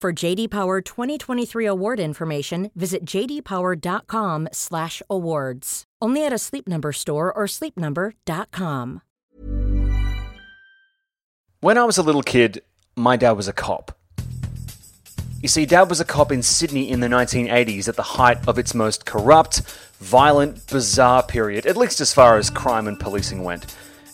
For JD Power 2023 award information, visit jdpower.com/awards. Only at a Sleep Number store or sleepnumber.com. When I was a little kid, my dad was a cop. You see, Dad was a cop in Sydney in the 1980s at the height of its most corrupt, violent, bizarre period, at least as far as crime and policing went.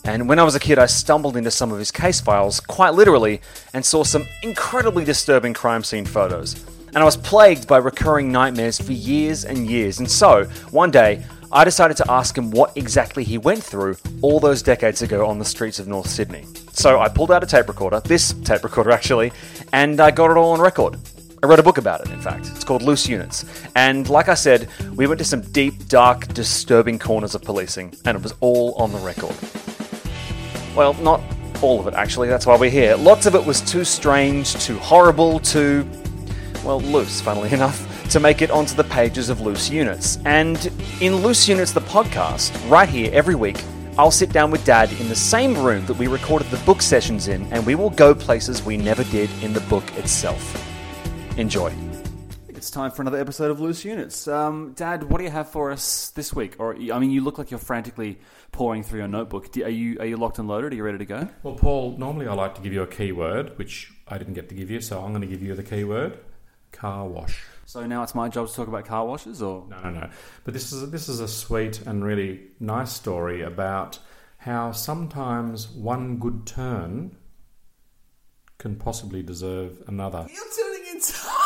And when I was a kid, I stumbled into some of his case files, quite literally, and saw some incredibly disturbing crime scene photos. And I was plagued by recurring nightmares for years and years. And so, one day, I decided to ask him what exactly he went through all those decades ago on the streets of North Sydney. So I pulled out a tape recorder, this tape recorder actually, and I got it all on record. I wrote a book about it, in fact. It's called Loose Units. And like I said, we went to some deep, dark, disturbing corners of policing, and it was all on the record. Well, not all of it, actually, that's why we're here. Lots of it was too strange, too horrible, too, well, loose, funnily enough, to make it onto the pages of Loose Units. And in Loose Units, the podcast, right here every week, I'll sit down with Dad in the same room that we recorded the book sessions in, and we will go places we never did in the book itself. Enjoy. It's time for another episode of Loose Units. Um, Dad, what do you have for us this week? Or I mean, you look like you're frantically pouring through your notebook. Do, are you are you locked and loaded? Are you ready to go? Well, Paul, normally I like to give you a keyword, which I didn't get to give you, so I'm going to give you the keyword car wash. So now it's my job to talk about car washes, or No, no, no. But this is this is a sweet and really nice story about how sometimes one good turn can possibly deserve another. you're turning into.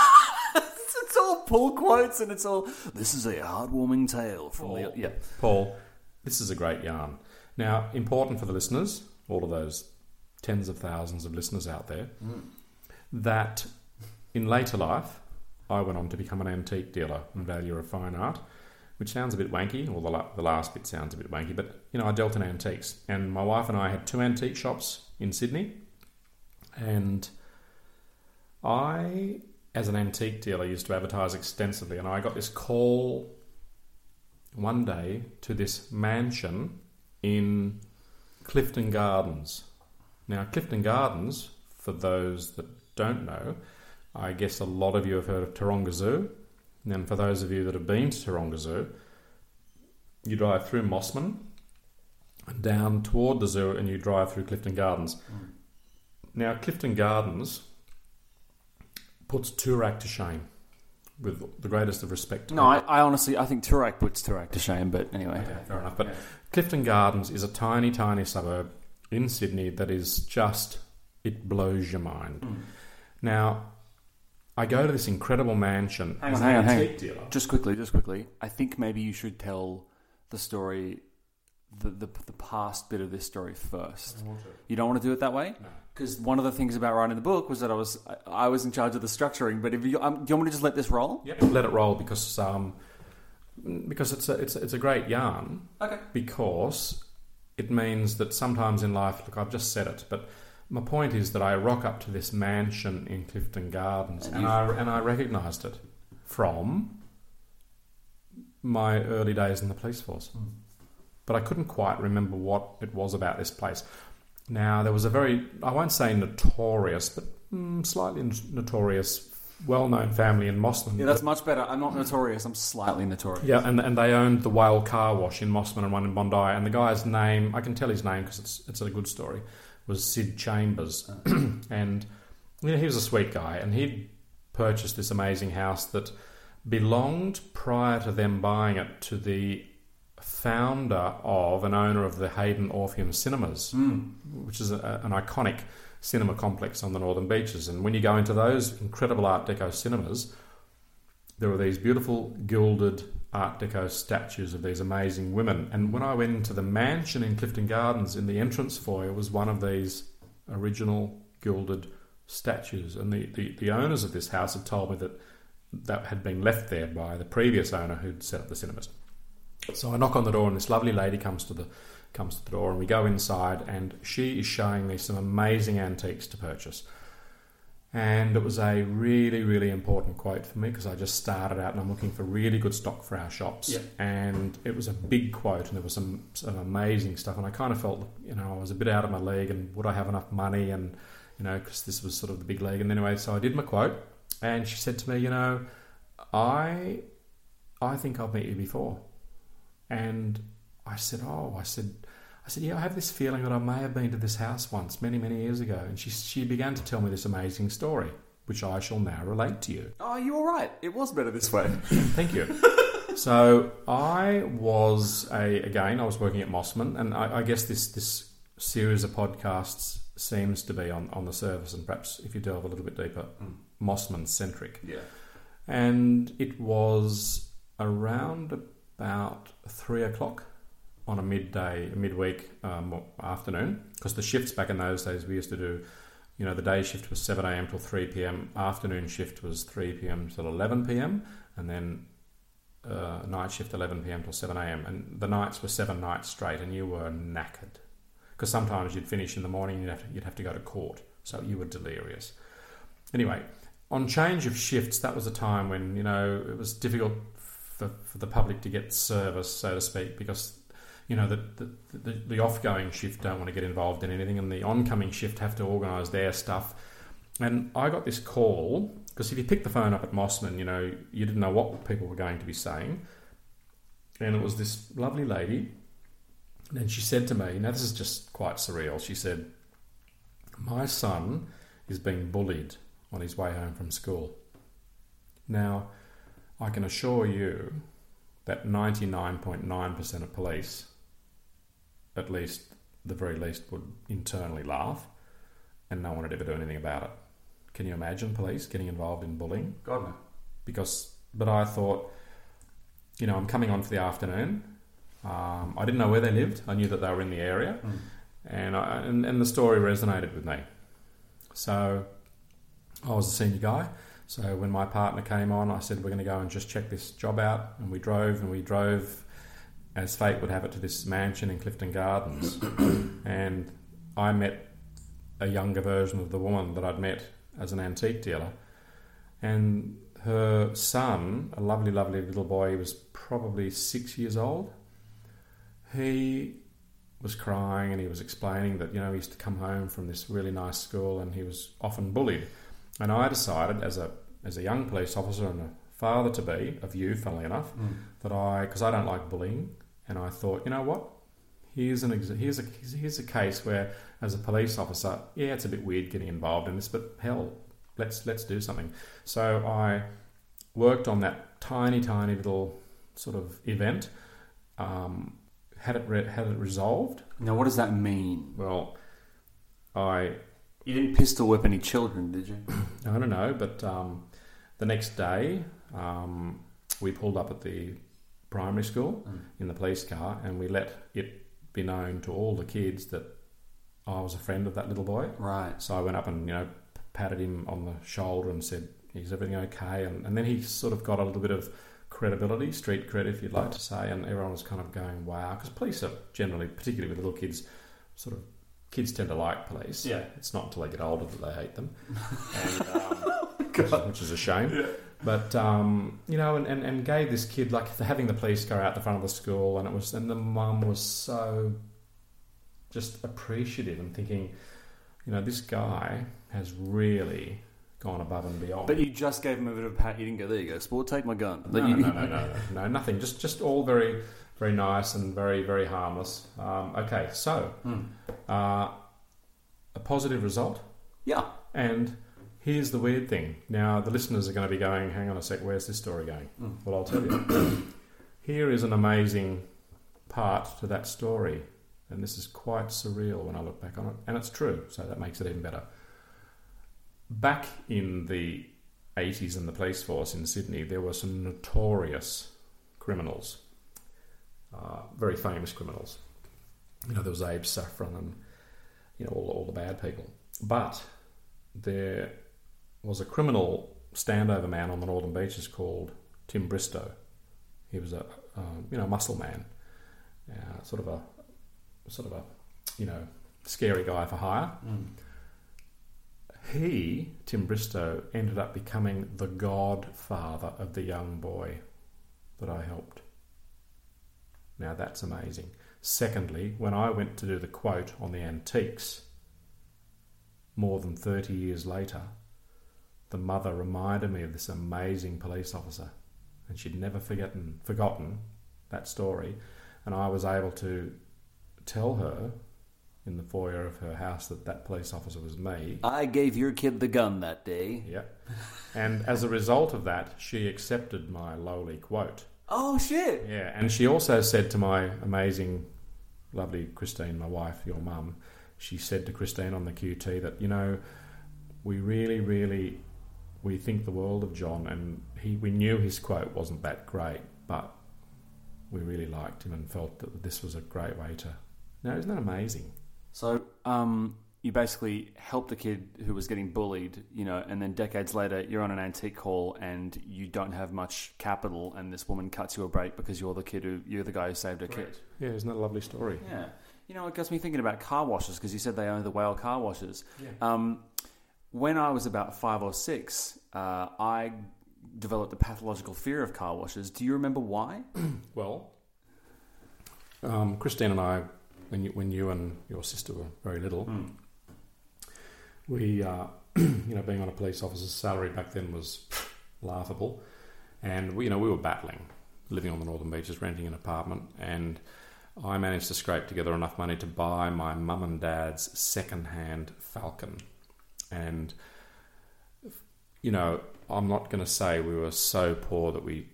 All pull quotes, and it's all. This is a heartwarming tale from the yeah. Paul, this is a great yarn. Now, important for the listeners, all of those tens of thousands of listeners out there, that in later life, I went on to become an antique dealer and valuer of fine art, which sounds a bit wanky, or the, the last bit sounds a bit wanky, but you know, I dealt in antiques. And my wife and I had two antique shops in Sydney, and I, as an antique dealer, used to advertise extensively, and I got this call one day to this mansion in Clifton Gardens. Now, Clifton Gardens, for those that don't know, I guess a lot of you have heard of Taronga Zoo. And for those of you that have been to Taronga Zoo, you drive through Mosman and down toward the zoo and you drive through Clifton Gardens. Mm. Now, Clifton Gardens puts Toorak to shame with the greatest of respect. to No, I, I honestly I think Toorak puts Toorak to shame, but anyway. Okay, fair enough. But Clifton Gardens is a tiny, tiny suburb in Sydney that is just, it blows your mind. Hmm. Now, I go to this incredible mansion. Hang on, hang on, hang on. Just quickly, just quickly. I think maybe you should tell the story, the the, the past bit of this story first. You don't want to do it that way, because one of the things about writing the book was that I was I, I was in charge of the structuring. But if you, um, do you want me to just let this roll? Yep, let it roll because um, because it's a, it's a, it's a great yarn. Okay. Because it means that sometimes in life, look, I've just said it, but my point is that I rock up to this mansion in Clifton Gardens, and, I and I recognised it from my early days in the police force, but I couldn't quite remember what it was about this place. Now there was a very I won't say notorious, but mm, slightly notorious, well-known family in Mosman. Yeah, that's much better. I'm not notorious. I'm slightly notorious. Yeah, and and they owned the Whale Car Wash in Mosman and one in Bondi. And the guy's name, I can tell his name because it's it's a good story, was Sid Chambers, and you know, he was a sweet guy, and he'd purchased this amazing house that belonged prior to them buying it to the founder of and owner of the Hayden Orpheum Cinemas, hmm. which is a, an iconic cinema complex on the northern beaches. And when you go into those incredible Art Deco cinemas, there are these beautiful gilded Art Deco statues of these amazing women. And when I went into the mansion in Clifton Gardens, in the entrance foyer was one of these original gilded statues. And the, the, the owners of this house had told me that that had been left there by the previous owner who'd set up the cinemas. So I knock on the door, and this lovely lady comes to the comes to the door, and we go inside, and she is showing me some amazing antiques to purchase. And it was a really, really important quote for me because I just started out and I'm looking for really good stock for our shops. Yep. And it was a big quote, and there was some some amazing stuff. And I kind of felt, you know, I was a bit out of my league, and would I have enough money? And you know, because this was sort of the big league. And anyway, so I did my quote, and she said to me, you know, I, I think I've met you before. And I said, Oh, I said, I said, Yeah, I have this feeling that I may have been to this house once, many, many years ago. And she, she began to tell me this amazing story, which I shall now relate to you. Oh, you were right. It was better this way. Thank you. so I was a again, I was working at Mosman, and I, I guess this this series of podcasts seems to be on, on the surface, and perhaps if you delve a little bit deeper, hmm. Mosman centric. yeah. And it was around about three o'clock on a midday, midweek um, afternoon, because the shifts back in those days we used to do, you know, the day shift was 7 a.m. till 3 p.m., afternoon shift was 3 p.m. till 11 p.m., and then uh, night shift 11 p.m. till 7 a.m. And the nights were seven nights straight, and you were knackered because sometimes you'd finish in the morning you'd have to, you'd have to go to court, so you were delirious. Anyway, on change of shifts, that was a time when you know it was difficult for, for the public to get service, so to speak, because you know the the, the the off-going shift don't want to get involved in anything, and the oncoming shift have to organise their stuff. And I got this call because if you pick the phone up at Mosman, you know you didn't know what people were going to be saying, and it was this lovely lady, and she said to me, "Now this is just quite surreal." She said, "My son is being bullied on his way home from school." Now, I can assure you that 99.9% of police, at least the very least, would internally laugh and no one would ever do anything about it. Can you imagine police getting involved in bullying? God no. Because, but I thought, you know, I'm coming on for the afternoon. Um, I didn't know where they lived. I knew that they were in the area, and, I, and and the story resonated with me. So I was a senior guy. So when my partner came on, I said we're going to go and just check this job out, and we drove and we drove, as fate would have it, to this mansion in Clifton Gardens, and I met a younger version of the woman that I'd met as an antique dealer, and her son, a lovely, lovely little boy, he was probably six years old. He was crying and he was explaining that you know he used to come home from this really nice school and he was often bullied. And I decided, as a as a young police officer and a father to be of you, funnily enough, that I because I don't like bullying, and I thought, you know what, here's an here's a here's a case where, as a police officer, yeah, it's a bit weird getting involved in this, but hell, let's let's do something. So I worked on that tiny, tiny little sort of event. Um, had it re- had it resolved. Now, what does that mean? Well, I You didn't pistol whip any children, did you? I don't know, but um, the next day um, we pulled up at the primary school in the police car, and we let it be known to all the kids that I was a friend of that little boy. Right. So I went up and you know patted him on the shoulder and said, "Is everything okay?" And, and then he sort of got a little bit of credibility, street cred, if you'd like to say, and everyone was kind of going, "Wow," because police are generally, particularly with little kids, sort of kids tend to like police. Yeah. it's not until they get older that they hate them, and, um, which, is, which is a shame. But um, you know, and, and, and gave this kid like having the police go out the front of the school, and it was, and the mum was so just appreciative and thinking, you know, this guy has really gone above and beyond. But you just gave him a bit of a pat. You didn't go, there you go, sport, take my gun. no, you- no, no, no, no, no, nothing. Just just all very very nice and very very harmless. Um, okay, so uh, a positive result Yeah. and Here's the weird thing. Now, the listeners are going to be going, hang on a sec, where's this story going? Well, I'll tell you. Here is an amazing part to that story. And this is quite surreal when I look back on it. And it's true, so that makes it even better. Back in the 80s in the police force in Sydney, there were some notorious criminals, uh, very famous criminals. You know, there was Abe Saffron and, you know, all, all the bad people. But there was a criminal standover man on the Northern Beaches called Tim Bristow. He was a, um, you know, muscle man, uh, sort of a, sort of a, you know, scary guy for hire. He, Tim Bristow, ended up becoming the godfather of the young boy that I helped. Now that's amazing. Secondly, when I went to do the quote on the antiques, more than 30 years later, the mother reminded me of this amazing police officer, and she'd never forgotten, forgotten that story. And I was able to tell her in the foyer of her house that that police officer was me. I gave your kid the gun that day. Yep. And as a result of that, she accepted my lowly quote. Oh shit! Yeah, and she also said to my amazing, lovely Christine, my wife, your mum, she said to Christine on the QT that, you know, we really, really, we think the world of John, and he, we knew his quote wasn't that great, but we really liked him and felt that this was a great way to. Now, isn't that amazing? So, um, you basically helped a kid who was getting bullied, you know, and then decades later, you're on an antique hall and you don't have much capital, and this woman cuts you a break because you're the kid who you're the guy who saved her kid. Yeah, isn't that a lovely story? Yeah. You know, it gets me thinking about car washes because you said they own the Whale car washes. Um, when I was about five or six, uh, I developed a pathological fear of car washes. Do you remember why? Well, um, Christine and I, when you, when you and your sister were very little, we, uh, you know, being on a police officer's salary back then was laughable, and we, you know, we were battling, living on the Northern Beaches, renting an apartment, and I managed to scrape together enough money to buy my mum and dad's second-hand Falcon, and you know, I'm not going to say we were so poor that we,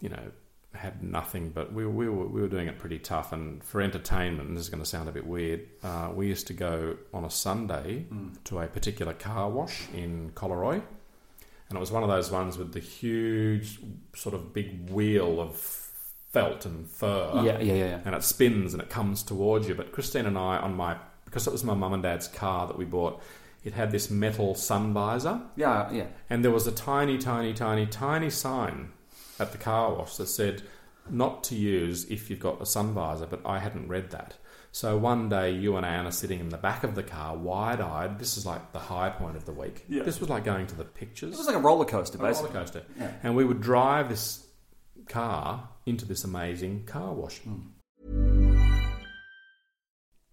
you know, had nothing, but we, we, were, we were doing it pretty tough. And for entertainment, and this is going to sound a bit weird, uh, we used to go on a Sunday to a particular car wash in Collaroy. And it was one of those ones with the huge, sort of big wheel of felt and fur. Yeah, yeah, yeah, yeah. And it spins and it comes towards you. But Christine and I, on my, because it was my mum and dad's car that we bought, it had this metal sun visor. Yeah, yeah. And there was a tiny, tiny, tiny, tiny sign at the car wash that said, not to use if you've got a sun visor, but I hadn't read that. So one day, you and Anne are sitting in the back of the car, wide eyed. This is like the high point of the week. Yeah. This was like going to the pictures. It was like a roller coaster, basically. a roller coaster. Yeah. And we would drive this car into this amazing car wash. Hmm.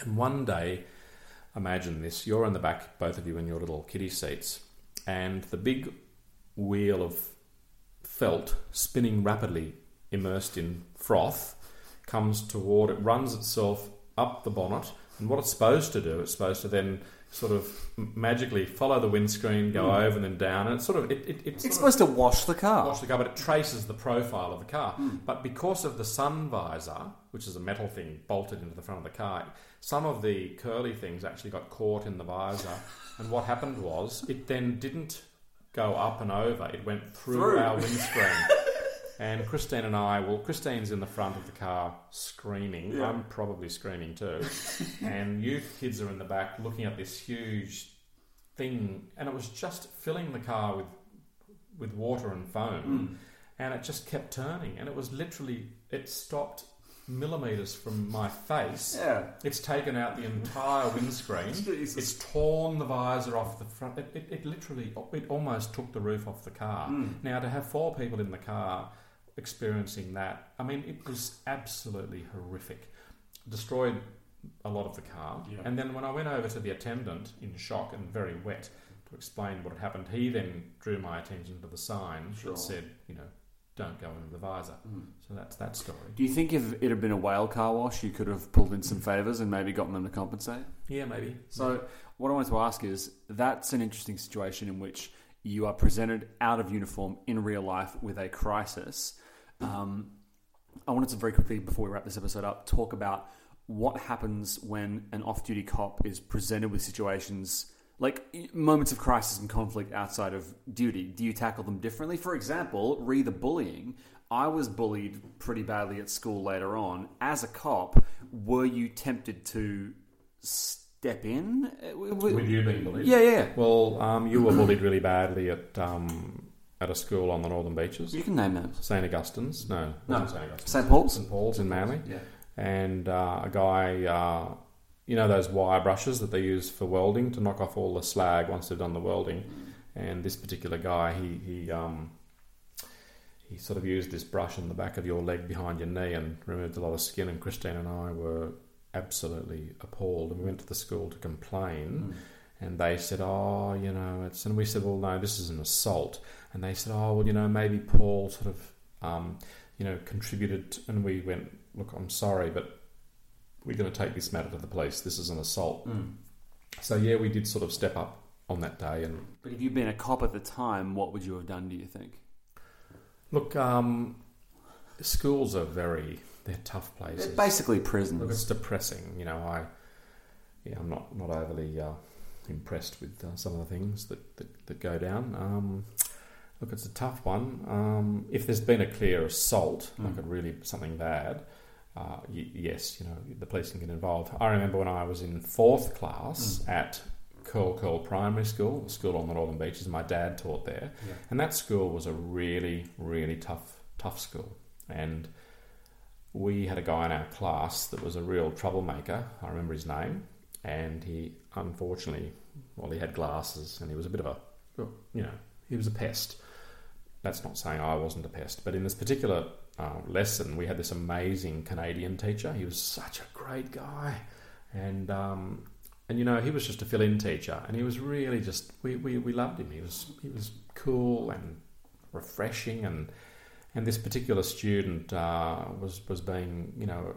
And one day, imagine this: you're in the back, both of you in your little kiddie seats, and the big wheel of felt spinning rapidly, immersed in froth, comes toward it, runs itself up the bonnet, and what it's supposed to do, it's supposed to then sort of magically follow the windscreen, go hmm. over and then down, and it's sort of it, it, it's, It's supposed to wash the car. wash the car, but it traces the profile of the car. Hmm. But because of the sun visor, which is a metal thing bolted into the front of the car, some of the curly things actually got caught in the visor, and what happened was it then didn't go up and over; it went through, Through. our windscreen. And Christine and I, well, Christine's in the front of the car screaming. I'm probably screaming too. and you kids are in the back looking at this huge thing, and it was just filling the car with with water and foam, hmm. and it just kept turning, and it was literally it stopped millimeters from my face. Yeah. It's taken out the entire windscreen. It's torn the visor off the front. It, it, it literally, it almost took the roof off the car. Hmm. Now to have four people in the car experiencing that, I mean, it was absolutely horrific. Destroyed a lot of the car. And then when I went over to the attendant in shock and very wet to explain what had happened, he then drew my attention to the sign that said, you know, don't go into the visor. Hmm. So that's that story. Do you think if it had been a whale car wash, you could have pulled in some favours and maybe gotten them to compensate? Yeah, maybe. So, what I wanted to ask is that's an interesting situation in which you are presented out of uniform in real life with a crisis. Um, I wanted to very quickly, before we wrap this episode up, talk about what happens when an off duty cop is presented with situations like moments of crisis and conflict outside of duty. Do you tackle them differently? For example, re the bullying. I was bullied pretty badly at school later on. As a cop, were you tempted to step in? With you being bullied? Yeah, yeah. Well, um, you were bullied really badly at um, at a school on the Northern Beaches. You can name names. St Augustine's? No, No. St Augustine's. St. Paul's? St Paul's in Manly. Yeah. And uh, a guy, uh, you know, those wire brushes that they use for welding to knock off all the slag once they've done the welding. And this particular guy, he he um, he sort of used this brush on the back of your leg behind your knee and removed a lot of skin. And Christine and I were absolutely appalled. And we went to the school to complain. And they said, "Oh, you know, it's," and we said, "Well, no, this is an assault." And they said, "Oh, well, you know, maybe Paul sort of, um, you know, contributed." And we went, "Look, I'm sorry, but we're going to take this matter to the police. This is an assault." So yeah, we did sort of step up on that day. And But if you'd been a cop at the time, what would you have done, do you think? look, um, schools are very they're tough places. They're basically Look, prisons. it's depressing. You know, I yeah, I'm not not overly uh, impressed with uh, some of the things that that, that go down. Um, look, it's a tough one. Um, if there's been a clear assault, like a really something bad, uh, y- yes, you know, the police can get involved. I remember when I was in fourth class at Curl Curl Primary School, a school on the Northern Beaches. My dad taught there, and that school was a really, really tough, tough school. And we had a guy in our class that was a real troublemaker. I remember his name, and he unfortunately, well, he had glasses, and he was a bit of a, you know, he was a pest. That's not saying I wasn't a pest, but in this particular uh, lesson, we had this amazing Canadian teacher. He was such a great guy, and um, and you know, he was just a fill-in teacher, and he was really just we, we, we loved him. He was he was cool and refreshing, and and this particular student uh, was was being you know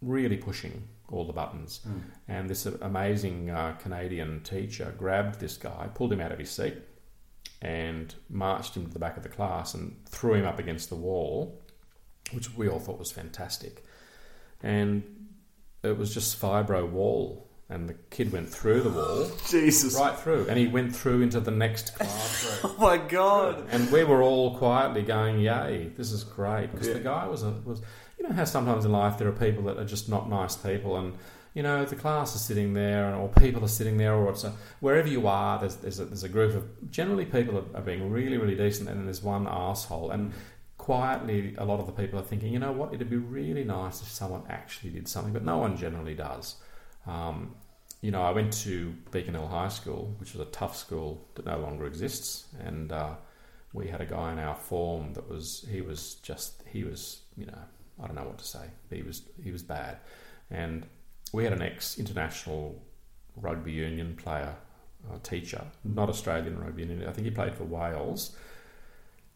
really pushing all the buttons, and this amazing uh, Canadian teacher grabbed this guy, pulled him out of his seat, and marched him to the back of the class and threw him up against the wall, which we all thought was fantastic, and it was just fibro wall and the kid went through the wall, Jesus. right through, and he went through into the next classroom. Oh my god. And we were all quietly going, "Yay, this is great!" Because the guy was a, was, you know, how sometimes in life there are people that are just not nice people, and you know the class is sitting there, or people are sitting there, or it's a, wherever you are, there's there's a, there's a group of generally people are, are being really really decent, and then there's one asshole, and quietly a lot of the people are thinking, you know what, it'd be really nice if someone actually did something, but no one generally does. Um, you know, I went to Beacon Hill High School, which was a tough school that no longer exists, and uh, we had a guy in our form that was he was just he was you know I don't know what to say. He was he was bad, and we had an ex international rugby union player uh, teacher, not Australian rugby union. I think he played for Wales,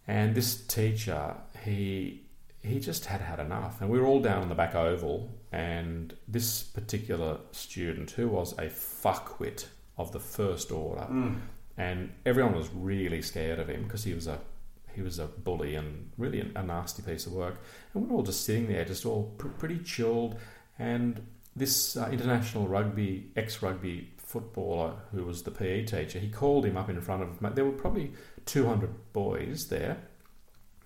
and this teacher he he just had had enough, and we were all down in the back oval, and this particular student who was a fuckwit of the first order and everyone was really scared of him because he was a he was a bully and really a, nasty piece of work. And we're all just sitting there, just all pr- pretty chilled. And this uh, international rugby ex rugby footballer who was the PE teacher, he called him up in front of there were probably two hundred boys there,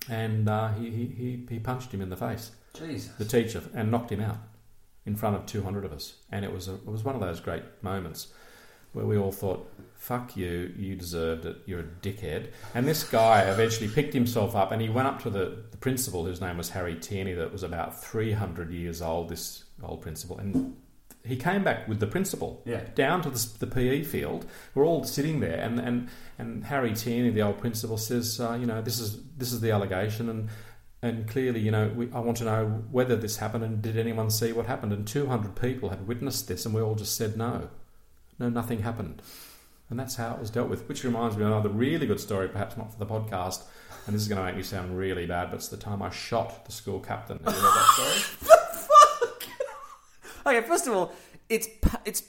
and uh, he, he he he punched him in the face Jesus. the teacher and knocked him out in front of 200 of us. And it was a, it was one of those great moments where we all thought, "Fuck you, you deserved it. You're a dickhead." And this guy eventually picked himself up and he went up to the, the principal, whose name was Harry Tierney, that was about 300 years old. This old principal and. He came back with the principal Yeah. down to the, the PE field. We're all sitting there, and, and, and Harry Tierney, the old principal, says, uh, "You know, this is this is the allegation, and and clearly, you know, we, I want to know whether this happened and did anyone see what happened? And 200 people had witnessed this, and we all just said no. No, nothing happened. And that's how it was dealt with, which reminds me of another really good story, perhaps not for the podcast, and this is going to make me sound really bad, but it's the time I shot the school captain. Have you heard that story? Okay, first of all, it's it's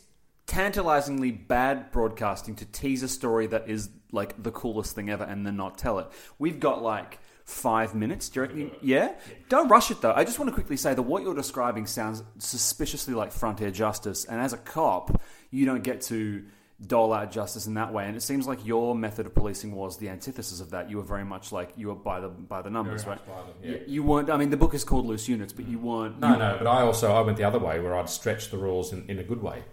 tantalizingly bad broadcasting to tease a story that is like the coolest thing ever and then not tell it. We've got like five minutes. Do you reckon? Yeah. Don't rush it though. I just want to quickly say that what you're describing sounds suspiciously like frontier justice, and as a cop, you don't get to dole out justice in that way. And it seems like your method of policing was the antithesis of that. You were very much like you were by the by the numbers, Very right? much by the- yeah. You- You weren't. I mean, the book is called Loose Units, but you mm. weren't. No, you- no, but I also I went the other way where I'd stretch the rules in, in a good way.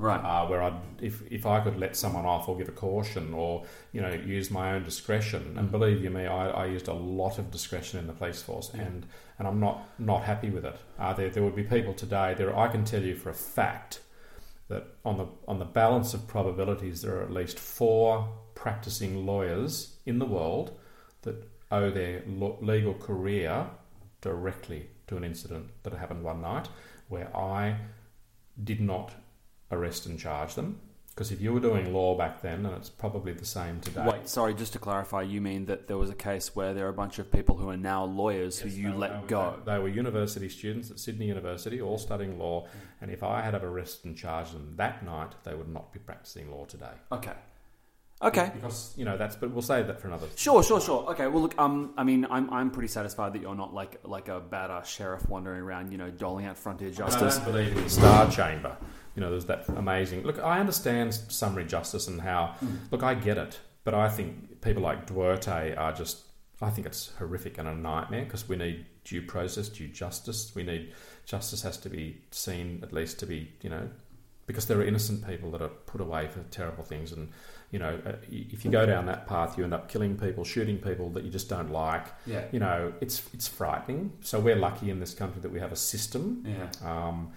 Right. uh, where I'd if if I could let someone off or give a caution or you know use my own discretion, and believe you me, I, I used a lot of discretion in the police force, and and I'm not not happy with it. Uh, there there would be people today. There I can tell you for a fact that on the on the balance of probabilities, there are at least four practicing lawyers in the world that owe their legal career directly to an incident that happened one night where I did not arrest and charge them. Because if you were doing law back then, and it's probably the same today. Wait, sorry, just to clarify, you mean that there was a case where there are a bunch of people who are now lawyers who you They- let they- go? They were university students at Sydney University, all studying law, and if I had have arrested and charged them that night, they would not be practicing law today. Okay. Okay. Because you know that's, but we'll save that for another. Sure, sure, sure. Okay, well, look, um, I mean, I'm, I'm pretty satisfied that you're not like like a badass sheriff wandering around, you know, doling out frontier justice. I don't believe in the Star Chamber. You know, there's that amazing. Look, I understand summary justice and how. Look, I get it, but I think people like Duterte are just. I think it's horrific and a nightmare because we need due process, due justice. We need justice has to be seen at least to be, you know, because there are innocent people that are put away for terrible things, and you know, uh, if you go down that path, you end up killing people, shooting people that you just don't like. Yeah. You know, it's it's frightening. So we're lucky in this country that we have a system. Yeah. Um,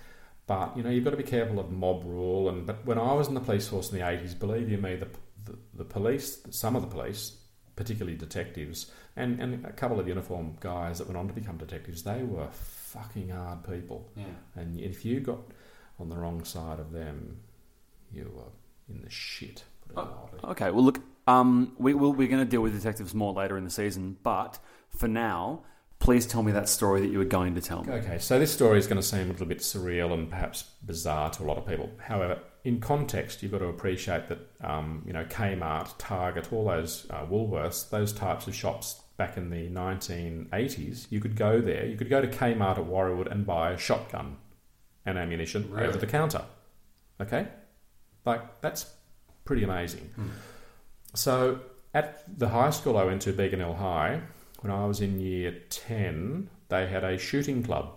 but you know, you've got to be careful of mob rule. And but when I was in the police force in the eighties, believe you me, the, the the police, some of the police, particularly detectives, and and a couple of uniform guys that went on to become detectives, they were fucking hard people. Yeah. And if you got on the wrong side of them, you were in the shit. Mildly. Okay, well, look, um, we, we'll, we're going to deal with detectives more later in the season, but for now, please tell me that story that you were going to tell me. Okay, so this story is going to seem a little bit surreal and perhaps bizarre to a lot of people. However, in context, you've got to appreciate that um, you know Kmart, Target, all those uh, Woolworths, those types of shops back in the 1980s, you could go there. You could go to Kmart at Warriewood and buy a shotgun and ammunition over the counter. Okay, like that's pretty amazing. So at the high school I went to, Beacon Hill High, when I was in year ten, they had a shooting club,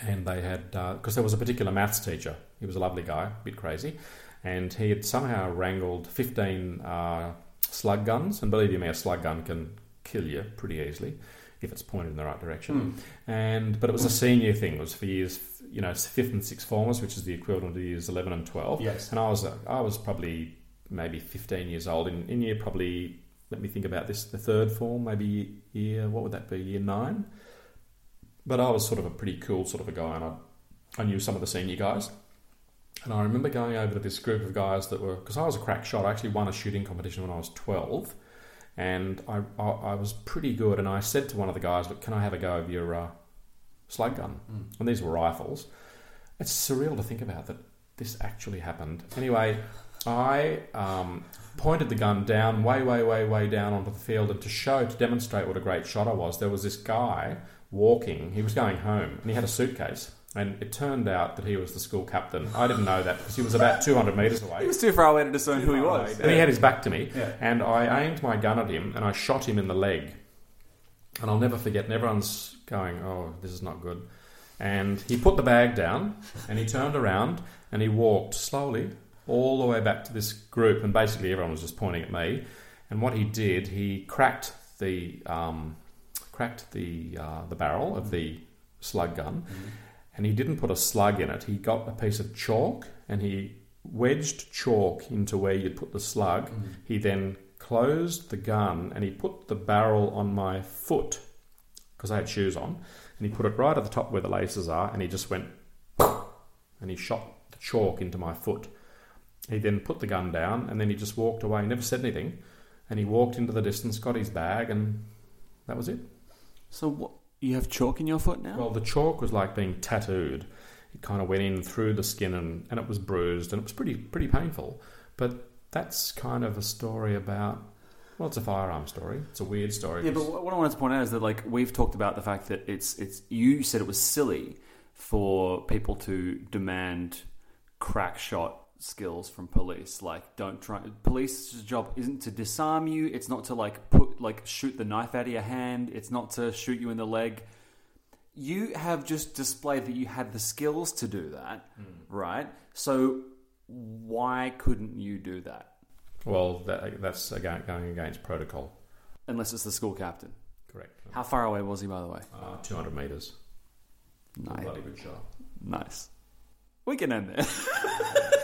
and they had because there was a particular maths teacher. He was a lovely guy, a bit crazy, and he had somehow wrangled fifteen uh, slug guns. And believe you me, a slug gun can kill you pretty easily if it's pointed in the right direction. And but it was a senior thing. It was for years, you know, fifth and sixth formers, which is the equivalent to years eleven and twelve. Yes. And I was I was probably maybe fifteen years old in, in year probably. Let me think about this. The third form, maybe year what would that be? Year nine. But I was sort of a pretty cool sort of a guy, and I, I knew some of the senior guys. And I remember going over to this group of guys that were because I was a crack shot. I actually won a shooting competition when I was twelve, and I, I, I was pretty good. And I said to one of the guys, "Look, can I have a go of your uh, slug gun?" And these were rifles. It's surreal to think about that this actually happened. Anyway, I um, pointed the gun down, way, way, way, way down onto the field, and to show, to demonstrate what a great shot I was, there was this guy walking. He was going home, and he had a suitcase. And it turned out that he was the school captain. I didn't know that because he was about 200 metres away. He was too far away to discern who he was. And he had his back to me. Yeah. And I aimed my gun at him and I shot him in the leg. And I'll never forget, and everyone's going, oh, this is not good. And he put the bag down and he turned around and he walked slowly all the way back to this group. And basically, everyone was just pointing at me. And what he did, he cracked the, um, cracked the, uh, the barrel of the slug gun and he didn't put a slug in it. He got a piece of chalk and he wedged chalk into where you'd put the slug. He then closed the gun and he put the barrel on my foot because I had shoes on, and he put it right at the top where the laces are, and he just went and he shot the chalk into my foot. He then put the gun down and then he just walked away. He never said anything, and he walked into the distance, got his bag, and that was it. So what? You have chalk in your foot now? Well, the chalk was like being tattooed. It kind of went in through the skin and, and it was bruised and it was pretty pretty painful. But that's kind of a story about. Well, it's a firearm story. It's a weird story. Yeah, but what I wanted to point out is that like we've talked about the fact that it's it's you said it was silly for people to demand crack shot skills from police. Like, don't try. Police's job isn't to disarm you. It's not to like put like shoot the knife out of your hand. It's not to shoot you in the leg. You have just displayed that you had the skills to do that, right? So why couldn't you do that well, that, that's again going against protocol. unless it's the school captain? Correct. How far away was he, by the way? Uh, 200 metres. Nice. Bloody good shot. Nice. We can end there.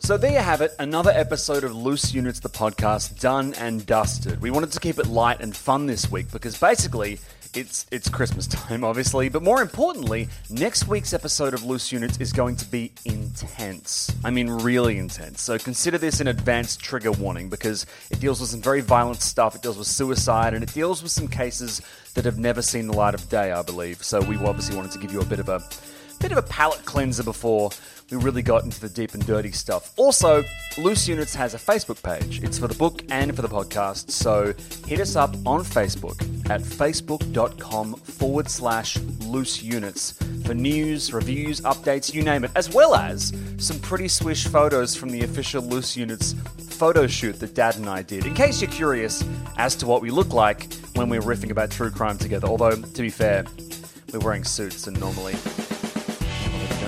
So there you have it, another episode of Loose Units, the podcast, done and dusted. We wanted to keep it light and fun this week because basically it's it's Christmas time, obviously, but more importantly, next week's episode of Loose Units is going to be intense. I mean, really intense. So consider this an advanced trigger warning because it deals with some very violent stuff. It deals with suicide and it deals with some cases that have never seen the light of day, I believe. So we obviously wanted to give you a bit of a bit of a palate cleanser before we really got into the deep and dirty stuff. Also, Loose Units has a Facebook page. It's for the book and for the podcast. So hit us up on Facebook at facebook.com forward slash loose units for news, reviews, updates, you name it, as well as some pretty swish photos from the official Loose Units photo shoot that Dad and I did. In case you're curious as to what we look like when we're riffing about true crime together. Although, to be fair, we're wearing suits and normally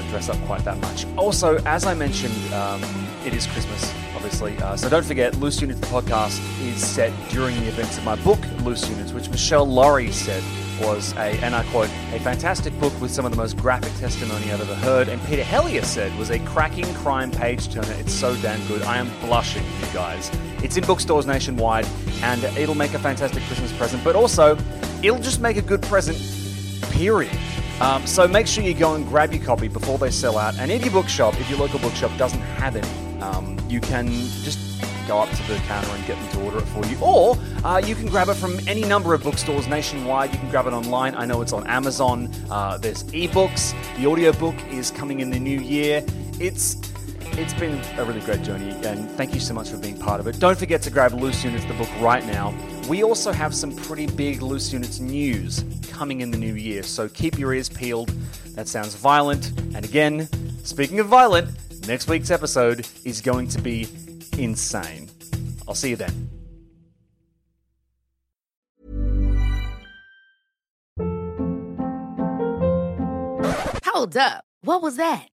dress up quite that much. Also, as I mentioned, um, it is Christmas, obviously. Uh, so don't forget, Loose Units, the podcast, is set during the events of my book, Loose Units, which Michelle Laurie said was a, and I quote, a fantastic book with some of the most graphic testimony I've ever heard. And Peter Hellier said was a cracking crime page turner. It's so damn good. I am blushing, you guys. It's in bookstores nationwide, and it'll make a fantastic Christmas present, but also, it'll just make a good present period. Um, so make sure you go and grab your copy before they sell out. And if your bookshop, if your local bookshop doesn't have any, um, you can just go up to the counter and get them to order it for you. Or uh, you can grab it from any number of bookstores nationwide. You can grab it online. I know it's on Amazon. Uh, there's ebooks. The audiobook is coming in the new year. It's it's been a really great journey, and thank you so much for being part of it. Don't forget to grab Loose Units, the book, right now. We also have some pretty big Loose Units news coming in the new year, so keep your ears peeled. That sounds violent. And again, speaking of violent, Next week's episode is going to be insane. I'll see you then. Hold up. What was that?